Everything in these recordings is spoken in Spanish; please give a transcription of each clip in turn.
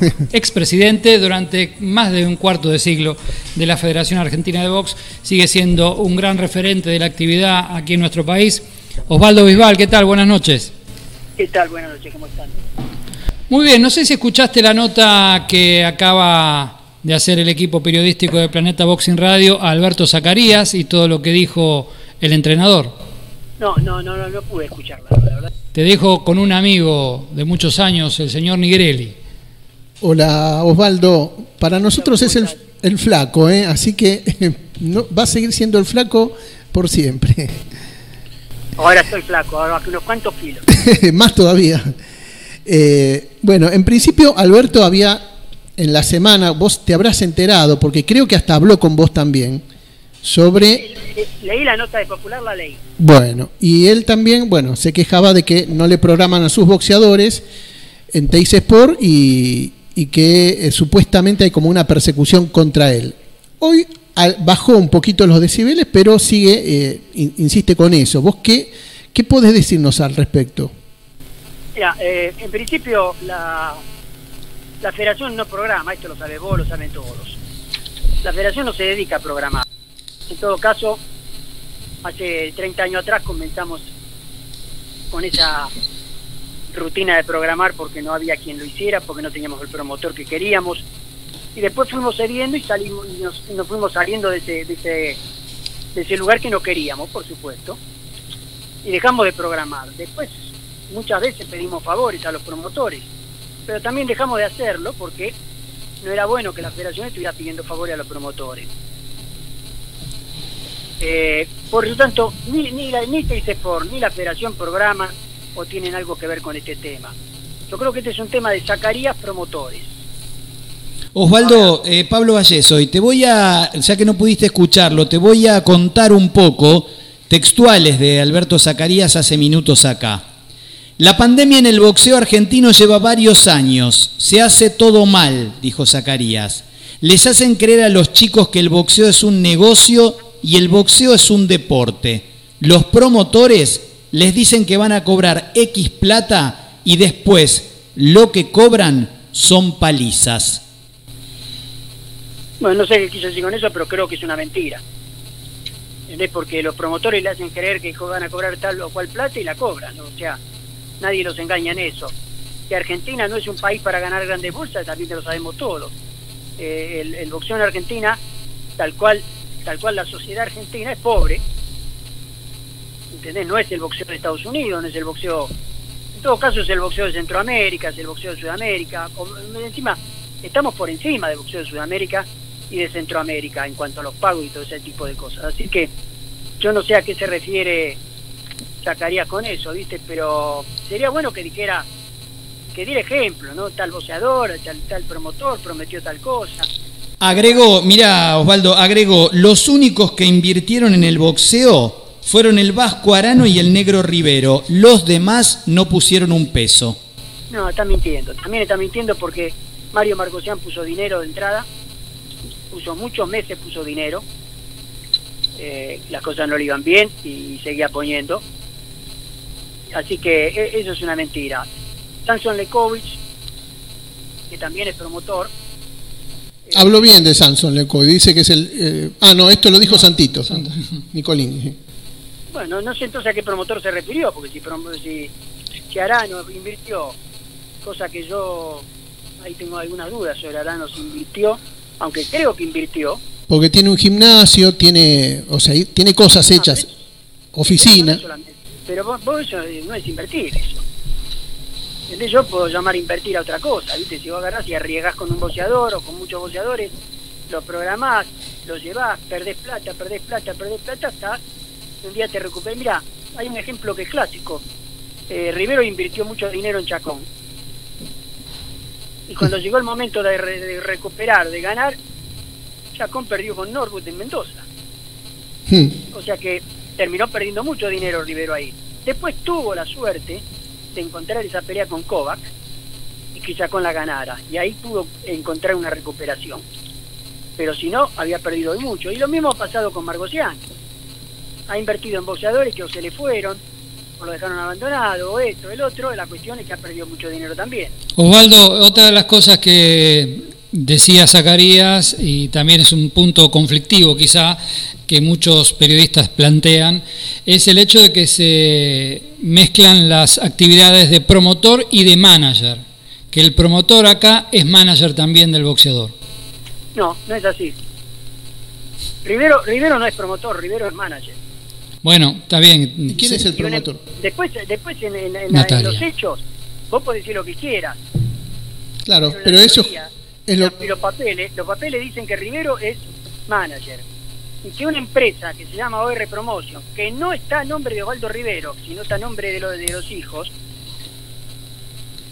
expresidente durante más de un cuarto de siglo de la Federación Argentina de Box, sigue siendo un gran referente de la actividad aquí en nuestro país. Osvaldo Bisbal, ¿qué tal? Buenas noches. ¿Qué tal? Buenas noches, ¿cómo están? Muy bien, no sé si escuchaste la nota que acaba de hacer el equipo periodístico de Planeta Boxing Radio a Alberto Zacarías y todo lo que dijo el entrenador. No, no, no, no, no pude escucharla, la verdad. Te dejo con un amigo de muchos años, el señor Nigrelli. Hola Osvaldo, para nosotros es el, el flaco, ¿eh? así que no, va a seguir siendo el flaco por siempre. Ahora estoy flaco, ahora unos cuantos kilos. Más todavía. Eh, bueno, en principio Alberto había en la semana, vos te habrás enterado, porque creo que hasta habló con vos también, sobre... Leí la nota de Popular, la ley. Bueno, y él también, bueno, se quejaba de que no le programan a sus boxeadores en Teis Sport y, y que eh, supuestamente hay como una persecución contra él. Hoy bajó un poquito los decibeles, pero sigue, eh, insiste con eso. ¿Vos qué, qué podés decirnos al respecto? Mira, eh, en principio la, la federación no programa, esto lo sabe vos, lo saben todos. La federación no se dedica a programar. En todo caso, hace 30 años atrás comenzamos con esa rutina de programar porque no había quien lo hiciera, porque no teníamos el promotor que queríamos. Y después fuimos cediendo y salimos y nos, fuimos saliendo de ese, de, ese, de ese lugar que no queríamos, por supuesto. Y dejamos de programar. Después muchas veces pedimos favores a los promotores, pero también dejamos de hacerlo porque no era bueno que la federación estuviera pidiendo favores a los promotores. Eh, por lo tanto, ni, ni, la, ni ni la federación programa o tienen algo que ver con este tema. Yo creo que este es un tema de Zacarías promotores. Osvaldo, eh, Pablo Valleso, y te voy a, ya que no pudiste escucharlo, te voy a contar un poco textuales de Alberto Zacarías hace minutos acá. La pandemia en el boxeo argentino lleva varios años. Se hace todo mal, dijo Zacarías. Les hacen creer a los chicos que el boxeo es un negocio y el boxeo es un deporte. Los promotores les dicen que van a cobrar X plata y después lo que cobran son palizas. Bueno, no sé qué quiso decir con eso, pero creo que es una mentira. ¿Entendés? Porque los promotores le hacen creer que van a cobrar tal o cual plata y la cobran. O sea, nadie los engaña en eso. Que Argentina no es un país para ganar grandes bolsas, también lo sabemos todos. Eh, el, boxeo en Argentina, tal cual, tal cual la sociedad argentina es pobre, ¿entendés? No es el boxeo de Estados Unidos, no es el boxeo, en todo caso es el boxeo de Centroamérica, es el boxeo de Sudamérica, encima estamos por encima del boxeo de Sudamérica y de Centroamérica en cuanto a los pagos y todo ese tipo de cosas. Así que yo no sé a qué se refiere sacaría con eso, ¿viste? Pero sería bueno que dijera, que diera ejemplo, ¿no? Tal boceador, tal, tal promotor prometió tal cosa. Agrego, mira Osvaldo, agrego, los únicos que invirtieron en el boxeo fueron el Vasco Arano y el Negro Rivero. Los demás no pusieron un peso. No, está mintiendo. También está mintiendo porque Mario Marcosian puso dinero de entrada, puso muchos meses, puso dinero. Eh, las cosas no le iban bien y seguía poniendo. Así que e, eso es una mentira. Samson Lekovic, que también es promotor. Habló bien de Samson Lekovic, dice que es el... Eh, ah, no, esto lo dijo Santito, Nicolini. Bueno, no sé entonces a qué promotor se refirió, porque si, si, si Arano invirtió, cosa que yo ahí tengo algunas dudas sobre Arano si invirtió, aunque creo que invirtió. Porque tiene un gimnasio, tiene, o sea, tiene cosas hechas, oficina. Pero vos, eso no es invertir eso. ¿Entendés? Yo puedo llamar invertir a otra cosa, ¿viste? Si vos agarrás y arriesgás con un boceador o con muchos boceadores, lo programás, lo llevás, perdés plata, perdés plata, perdés plata, hasta un día te recuperás. Mira, hay un ejemplo que es clásico. Eh, Rivero invirtió mucho dinero en Chacón. Y cuando llegó el momento de, recuperar, de ganar, Chacón perdió con Norwood en Mendoza. Hmm. O sea que terminó perdiendo mucho dinero Rivero ahí. Después tuvo la suerte de encontrar esa pelea con Kovac y que con la ganara. Y ahí pudo encontrar una recuperación. Pero si no, había perdido mucho. Y lo mismo ha pasado con Margosian. Ha invertido en boxeadores que o se le fueron, o lo dejaron abandonado, o esto, el otro, la cuestión es que ha perdido mucho dinero también. Osvaldo, otra de las cosas que decía Zacarías, y también es un punto conflictivo quizá, que muchos periodistas plantean, es el hecho de que se mezclan las actividades de promotor y de manager, que el promotor acá es manager también del boxeador. No, no es así. Rivero, Rivero no es promotor, Rivero es manager. Bueno, está bien. ¿Y quién es el promotor? Después, después en, en- en la- en los hechos, vos podés decir lo que quieras. Claro, la pero eso teoría, es lo... los papeles, los papeles dicen que Rivero es manager. Y que una empresa que se llama OR Promotion, que no está a nombre de Osvaldo Rivero, sino está a nombre de, lo- de los hijos,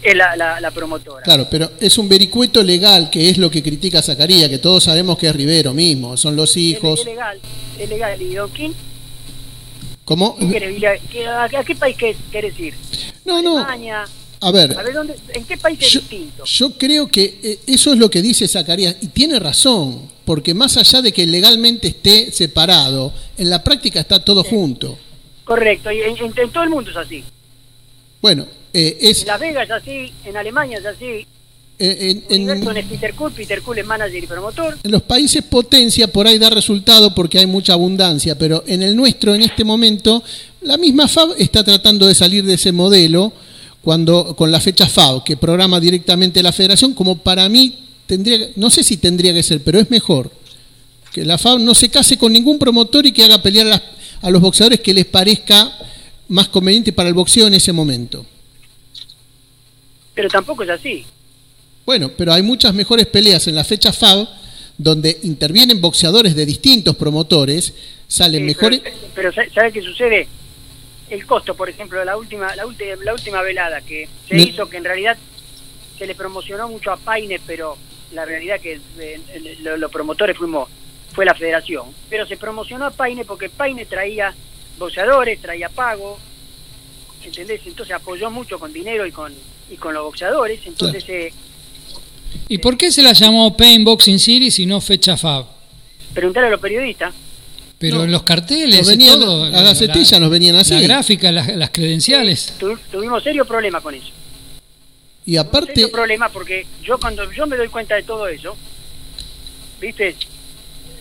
es la, la- la promotora. Claro, pero es un vericueto legal, que es lo que critica Zacarías, que todos sabemos que es Rivero mismo, son los hijos. es legal, es legal. ¿Y Don King? ¿Cómo? ¿Qué querés ir a, qué- país querés ir? No, no, España. a ver, A ver, ¿dónde, ¿en qué país es yo, distinto? yo creo que eh, eso es lo que dice Zacarías, y tiene razón, porque más allá de que legalmente esté separado, en la práctica está todo junto. Correcto, y en, en- en todo el mundo es así. Bueno, eh, es... En Las Vegas es así, en Alemania es así. Eh, en- en- es Peter Cool, Peter Cool es manager y promotor. En los países potencia por ahí da resultado porque hay mucha abundancia, pero en el nuestro en este momento la misma FAB está tratando de salir de ese modelo cuando con la fecha FAB que programa directamente la Federación como para mí tendría no sé si tendría que ser, pero es mejor que la FAB no se case con ningún promotor y que haga pelear a, las- a los boxeadores que les parezca más conveniente para el boxeo en ese momento. Pero tampoco es así. Bueno, pero hay muchas mejores peleas en la fecha FAB donde intervienen boxeadores de distintos promotores, salen Sí, mejores. Pero, pero ¿sabes ¿sabes qué sucede? El costo, por ejemplo, de la última, la, última, la última velada que se Me- hizo, que en realidad se le promocionó mucho a Paine, pero la realidad que eh, lo- los promotores fuimos fue la federación. Pero se promocionó a Paine porque Paine traía boxeadores, traía pago, ¿entendés? Entonces apoyó mucho con dinero y con y con los boxeadores. Entonces, eh, ¿Y por qué se la llamó Pain Boxing Series y no Fecha Fab? preguntarle a los periodistas. Pero No. en los carteles, Nos venían- todo, a Gacetilla nos venían así. La gráfica, las, las credenciales. Tu- tuvimos serio problema con eso. Y serio aparte, problema porque yo cuando yo me doy cuenta de todo eso, viste,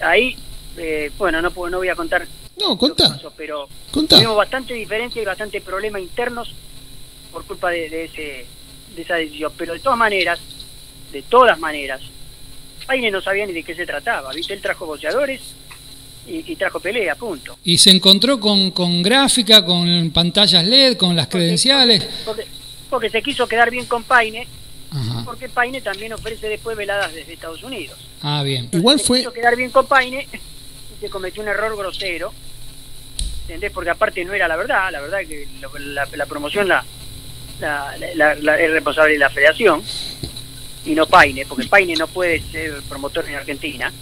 ahí, eh, bueno, no puedo, no voy a contar no, contá, pasó, pero contá. tuvimos bastante diferencia y bastante problemas internos por culpa de, de ese de esa decisión. Pero de todas maneras, de todas maneras, Paine no sabía ni de qué se trataba, viste, él trajo boxeadores y, y trajo pelea, punto. Y se encontró con, con gráfica, con pantallas LED, con las Porque- credenciales. Porque, porque se quiso quedar bien con Paine, Ajá. porque Paine también ofrece después veladas desde Estados Unidos. Ah, bien. Igual se fue, quiso quedar bien con Paine y se cometió un error grosero. ¿Entendés? Porque aparte no era la verdad, la verdad que lo- la, la promoción la, la, la- la- es responsable de la federación y no Paine, porque Paine no puede ser promotor en Argentina.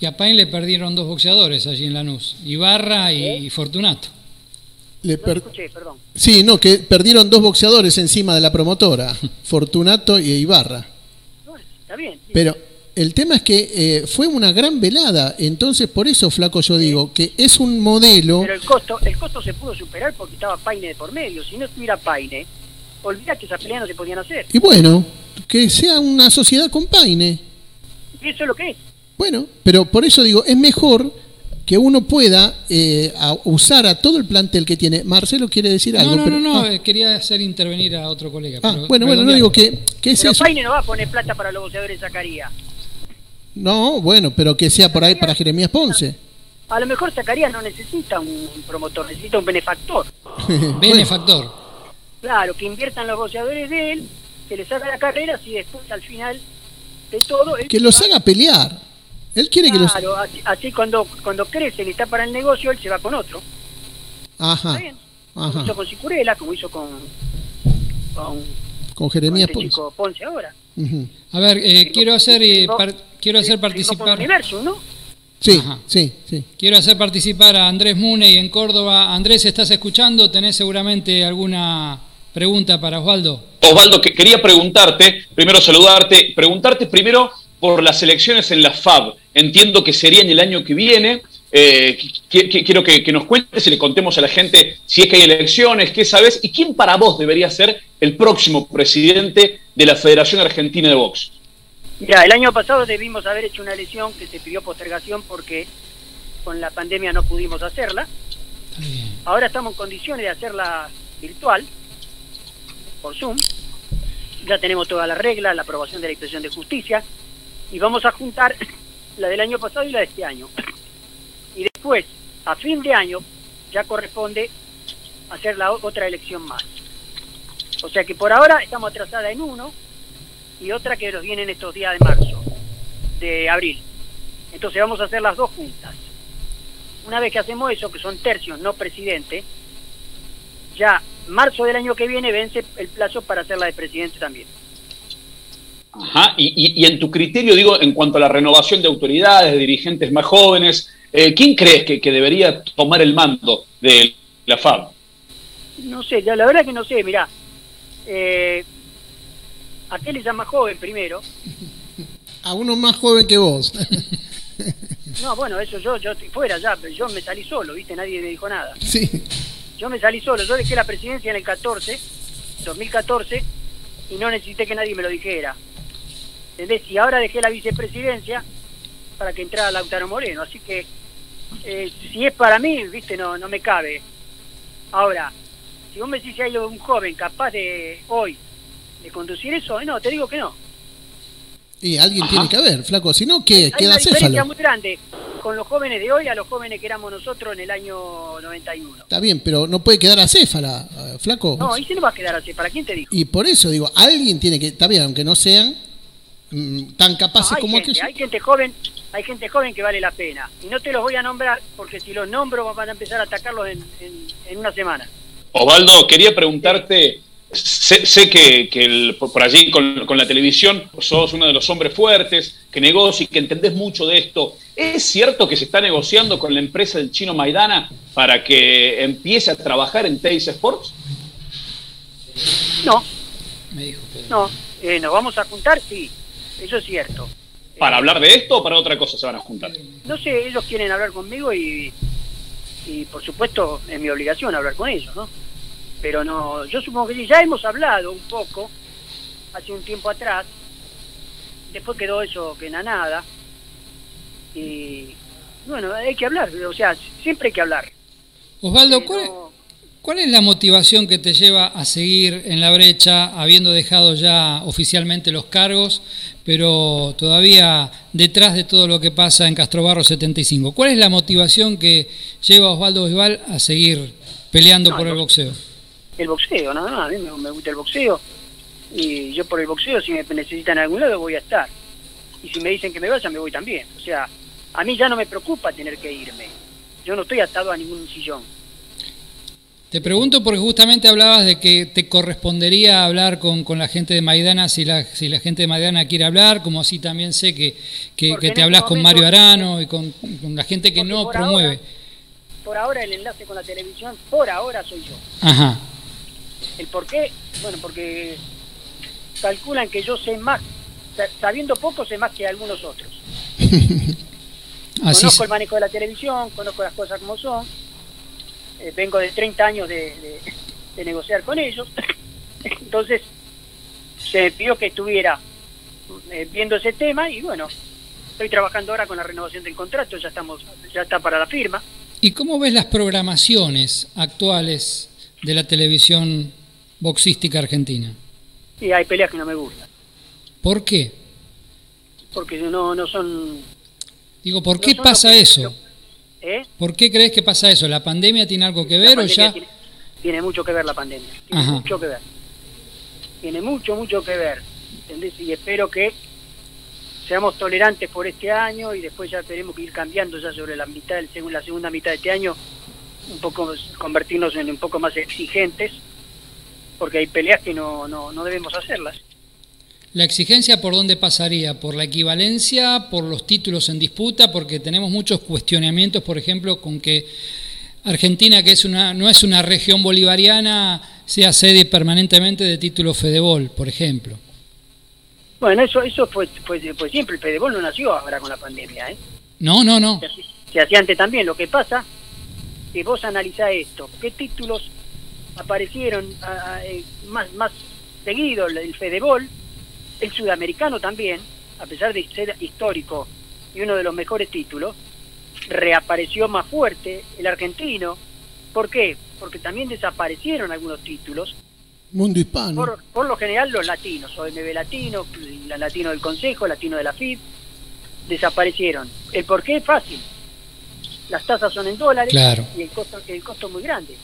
Y a Pain le perdieron dos boxeadores allí en Lanús, Ibarra y, y Fortunato. le No per- escuché, perdón. sí, no, que perdieron dos boxeadores encima de la promotora, Fortunato y Ibarra. Bueno, está bien. Pero el tema es que eh, fue una gran velada, entonces por eso, flaco, yo digo que es un modelo. Pero el costo, el costo se pudo superar porque estaba Paine de por medio. Si no estuviera Paine, olvida que esas peleas no se podían hacer. Y bueno, que sea una sociedad con Paine. Y eso es lo que es. Bueno, pero por eso digo, es mejor que uno pueda eh, a- usar a todo el plantel que tiene. Marcelo quiere decir algo. No, no, pero, no, no, ah, eh, quería hacer intervenir a otro colega. ah, pero bueno, bueno, no digo que, que es Pero eso. Paine no va a poner plata para los boxeadores de Zacarías. No, bueno, pero que sea por ahí para Jeremías Ponce. A lo mejor Zacarías no necesita un promotor, necesita un benefactor. Benefactor. Claro, que inviertan los boxeadores de él, que les haga la carrera y después al final de todo... que los haga pelear. Él quiere que los. Claro, así, así cuando, cuando crecen y está para el negocio, él se va con otro. Ajá, Está bien. Como hizo con Sicurela, como hizo con, con, Con con Jeremías este Ponce. Ponce ahora. A ver, eh, quiero hacer eh, par- quiero hacer con participar Universum, ¿no? Sí, Ajá. sí, sí. quiero hacer participar a Andrés Muney en Córdoba. Andrés, ¿estás escuchando? ¿Tenés seguramente alguna pregunta para Osvaldo? Osvaldo, que quería preguntarte, primero saludarte, preguntarte primero por las elecciones en la FAB. Entiendo que sería en el año que viene. Eh, quiero que, nos cuentes y le contemos a la gente si es que hay elecciones, qué sabes y quién para vos debería ser el próximo presidente de la Federación Argentina de Box. Mira, el año pasado debimos haber hecho una elección que se pidió postergación porque con la pandemia no pudimos hacerla. Ahora estamos en condiciones de hacerla virtual, por Zoom. Ya tenemos todas las reglas, la aprobación de la Inspección de Justicia y vamos a juntar la del año pasado y la de este año. Y después, a fin de año, ya corresponde hacer la otra elección más. O sea que por ahora estamos atrasada en uno y otra que nos viene en estos días de marzo, de abril. Entonces vamos a hacer las dos juntas. Una vez que hacemos eso, que son tercios, no presidente, marzo del año que viene vence el plazo para hacer la de presidente también. Ajá, y, en tu criterio, digo, en cuanto a la renovación de autoridades, de dirigentes más jóvenes, eh, ¿quién crees que, debería tomar el mando de la FAB? No sé, ya la verdad que no sé, mirá. Eh, aquel es ya más joven primero. A uno más joven que vos. no, bueno, eso yo, yo estoy fuera ya, pero yo me salí solo, ¿viste? Nadie me dijo nada. Sí. Yo me salí solo, yo dejé la presidencia en el 14, 2014, y no necesité que nadie me lo dijera. ¿Entendés? Y ahora dejé la vicepresidencia para que entrara Lautaro Moreno, así que eh, si es para mí, viste, no, no me cabe. Ahora, si vos me decís si hay un joven capaz de hoy de conducir eso, no, te digo que no. Y alguien tiene que haber, flaco, si no, ¿qué? Hay queda una diferencia muy grande con los jóvenes de hoy a los jóvenes que éramos nosotros en el año 91. Está bien, pero no puede quedar acéfala, eh, flaco. No, ¿y si no va a quedar acéfala? ¿Quién te dijo? Y por eso digo, alguien tiene que, está bien, aunque no sean mm, tan capaces como gente, Hay gente joven, hay gente joven que vale la pena. Y no te los voy a nombrar porque si los nombro van a empezar a atacarlos en, en, una semana. Osvaldo, quería preguntarte, sé, que, por allí con, la televisión sos uno de los hombres fuertes, que negocia y que entendés mucho de esto. ¿Es cierto que se está negociando con la empresa del chino Maidana para que empiece a trabajar en Teis Sports? No. No, eh, nos vamos a juntar, sí, eso es cierto. ¿Para hablar de esto o para otra cosa se van a juntar? No sé, ellos quieren hablar conmigo y, y por supuesto es mi obligación hablar con ellos, ¿no? Pero no, yo supongo que ya hemos hablado un poco hace un tiempo atrás, después quedó eso que nada, y bueno, hay que hablar, o sea, siempre hay que hablar. Osvaldo, ¿cuál, ¿Cuál es la motivación que te lleva a seguir en la brecha, habiendo dejado ya oficialmente los cargos, pero todavía detrás de todo lo que pasa en Castrobarro 75? ¿Cuál es la motivación que lleva a Osvaldo Bisbal a seguir peleando por el boxeo? El boxeo, nada más, a mí me, gusta el boxeo y yo por el boxeo si me necesitan en algún lado voy a estar. Y si me dicen que me vaya, me voy también. O sea, a mí ya no me preocupa tener que irme. Yo no estoy atado a ningún sillón te pregunto porque justamente hablabas de que te correspondería hablar con, la gente de Maidana si la, si la gente de Maidana quiere hablar, como así también sé que, que, te este hablas con Mario Arano y con, la gente que no promueve. por ahora el enlace con la televisión, por ahora soy yo. Ajá. ¿El por qué? Bueno, porque calculan que yo sé más, sabiendo poco sé más que algunos otros. conozco el manejo de la televisión, conozco las cosas como son eh, vengo de 30 años de, negociar con ellos, entonces se me pidió que estuviera eh, viendo ese tema y bueno, estoy trabajando ahora con la renovación del contrato, ya estamos, ya está para la firma. ¿Y cómo ves las programaciones actuales de la televisión boxística argentina? Y hay peleas que no me gustan. ¿Por qué? Porque no, no son... Digo, ¿por qué pasa eso? ¿Eh? ¿Por qué crees que pasa eso? ¿La pandemia tiene algo que ver o ya...? Tiene, mucho que ver la pandemia, tiene mucho que ver. Tiene mucho, mucho que ver. ¿Entendés? Y espero que seamos tolerantes por este año y después ya tenemos que ir cambiando ya sobre la mitad del, la segunda mitad de este año, un poco convertirnos en un poco más exigentes, porque hay peleas que no, no, no debemos hacerlas. ¿La exigencia por dónde pasaría? ¿Por la equivalencia? ¿Por los títulos en disputa? Porque tenemos muchos cuestionamientos, por ejemplo, con que Argentina, que es una, no es una región bolivariana, sea sede permanentemente de títulos Fedebol, por ejemplo. Bueno, eso eso fue, fue, siempre. El Fedebol no nació ahora con la pandemia. ¿eh? No, no, no. se hacía antes también. Lo que pasa que vos analizás esto, qué títulos aparecieron eh, más, más seguido, el Fedebol, el sudamericano también, a pesar de ser histórico y uno de los mejores títulos, reapareció más fuerte el argentino. ¿Por qué? Porque también desaparecieron algunos títulos. Mundo hispano. Por, por lo general los latinos, OMB latino, la latino del Consejo, latino de la FIB, desaparecieron. ¿El por qué es fácil? Las tasas son en dólares y el costo, el costo es muy grande.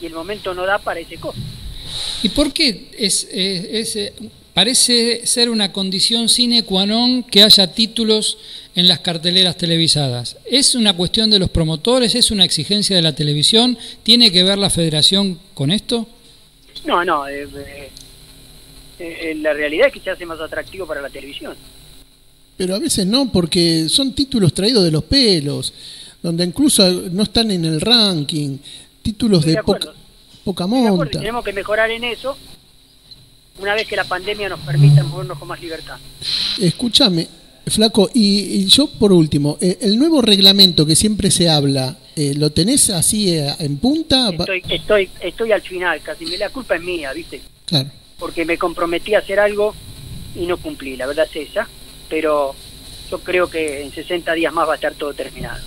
Y el momento no da para ese costo. ¿Y por qué es, es, parece ser una condición sine qua non que haya títulos en las carteleras televisadas? ¿Es una cuestión de los promotores? ¿Es una exigencia de la televisión? ¿Tiene que ver la federación con esto? No, no. Eh, eh, eh, la realidad es que se hace más atractivo para la televisión. Pero a veces no, porque son títulos traídos de los pelos, donde incluso no están en el ranking, títulos de, poca, monta. Tenemos que mejorar en eso una vez que la pandemia nos permita movernos con más libertad. Escúchame, Flaco, y, yo por último, eh, el nuevo reglamento que siempre se habla, eh, ¿lo tenés así eh, en punta? Estoy, estoy, estoy al final, casi la culpa es mía, ¿viste? Claro. Porque me comprometí a hacer algo y no cumplí, la verdad es esa pero yo creo que en 60 días más va a estar todo terminado.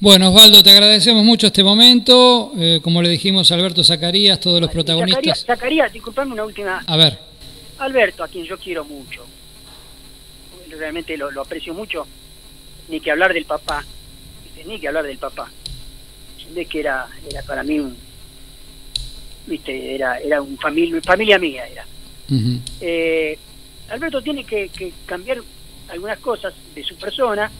Bueno, Osvaldo, te agradecemos mucho este momento. Eh, como le dijimos a Alberto Zacarías, todos los protagonistas. Zacarías, disculpame una última. A ver. Alberto, a quien yo quiero mucho, realmente lo, aprecio mucho, ni que hablar del papá, ni que hablar del papá. De que era, era para mí un, viste, era, era un familia, familia mía era. Alberto tiene que, cambiar algunas cosas de su persona,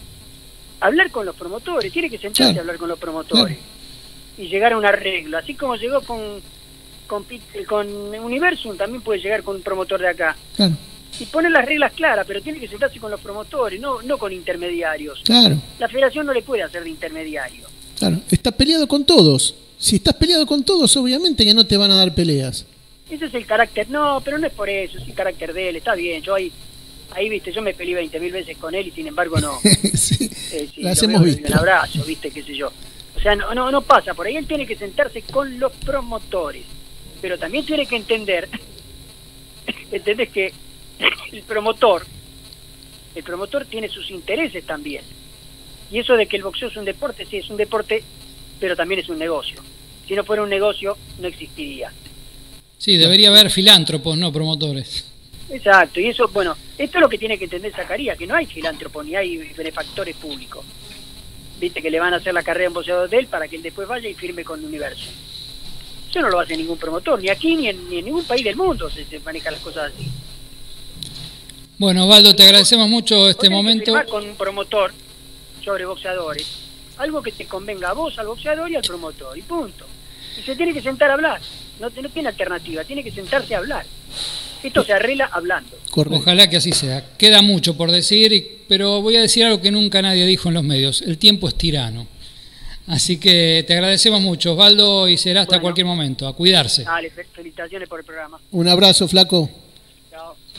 hablar con los promotores, tiene que sentarse a hablar con los promotores y llegar a un arreglo. Así como llegó con, con, con Universum, también puede llegar con un promotor de acá. Y poner las reglas claras, pero tiene que sentarse con los promotores, no, no con intermediarios. Claro. La federación no le puede hacer de intermediario. Claro, está peleado con todos. Si estás peleado con todos, obviamente que no te van a dar peleas. Ese es el carácter, no, pero no es por eso, es el carácter de él, está bien, yo ahí, ahí viste, yo me peleé 20 mil veces con él y sin embargo no. sí, eh, hemos visto. Un abrazo, viste, qué sé yo. O sea, no, no, no pasa, por ahí él tiene que sentarse con los promotores, pero también tiene que entender, entendés que el promotor, el promotor tiene sus intereses también. Y eso de que el boxeo es un deporte, sí, es un deporte, pero también es un negocio. Si no fuera un negocio, no existiría. Sí, debería haber filántropos, no promotores. Exacto, y eso, bueno, esto es lo que tiene que entender Zacarías, que no hay filántropos ni hay benefactores públicos. Viste que le van a hacer la carrera en boxeador de él para que él después vaya y firme con el Universo. Eso no lo hace ningún promotor, ni aquí ni en, ningún país del mundo se, se manejan las cosas así. Bueno, Osvaldo, te agradecemos mucho este momento. Que con un promotor sobre boxeadores, algo que te convenga a vos, al boxeador y al promotor, y punto. Y se tiene que sentar a hablar no, tiene alternativa, tiene que sentarse a hablar. Esto se arregla hablando. Ojalá que así sea. Queda mucho por decir, pero voy a decir algo que nunca nadie dijo en los medios. El tiempo es tirano. Así que te agradecemos mucho, Osvaldo, y será hasta cualquier momento. A cuidarse. Dale, felicitaciones por el programa. Un abrazo, flaco.